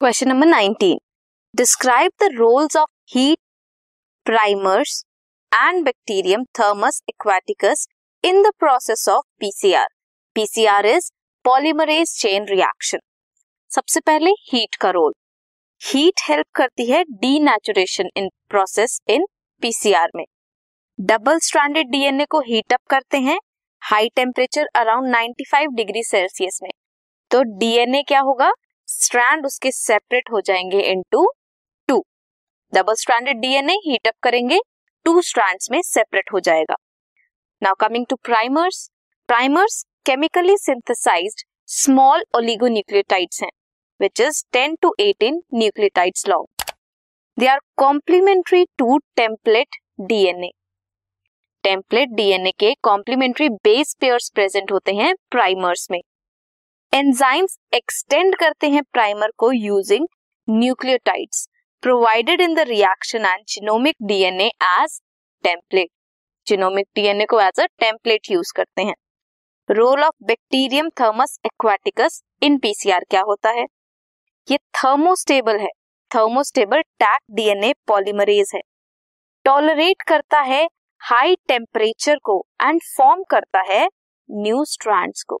Question number 19 describe the roles of heat primers and bacterium Thermus aquaticus in the process of PCR PCR is polymerase chain reaction सबसे पहले heat का role heat help करती है denaturation in process in PCR में double stranded DNA को heat up करते हैं high temperature around 95 degree Celsius में तो डीएनए क्या होगा स्ट्रैंड उसके सेपरेट हो जाएँगे into two double stranded DNA heat up करेंगे टू स्ट्रैंड्स में सेपरेट हो जाएगा now coming to primers primers chemically synthesised small oligonucleotides हैं, which is 10 to 18 nucleotides long. They are complementary to template DNA. Template DNA के complementary base pairs present होते हैं primers में enzymes extend करते हैं प्राइमर को using nucleotides provided in the reaction and genomic DNA as template genomic DNA को as a template use करते हैं। Role of bacterium Thermus aquaticus in PCR क्या होता है? ये थर्मोस्टेबल है। थर्मोस्टेबल टैक डीएनए पॉलीमरेज है। टॉलरेट करता है हाई टेम्परेचर को एंड फॉर्म करता है न्यू स्ट्रैंड्स को।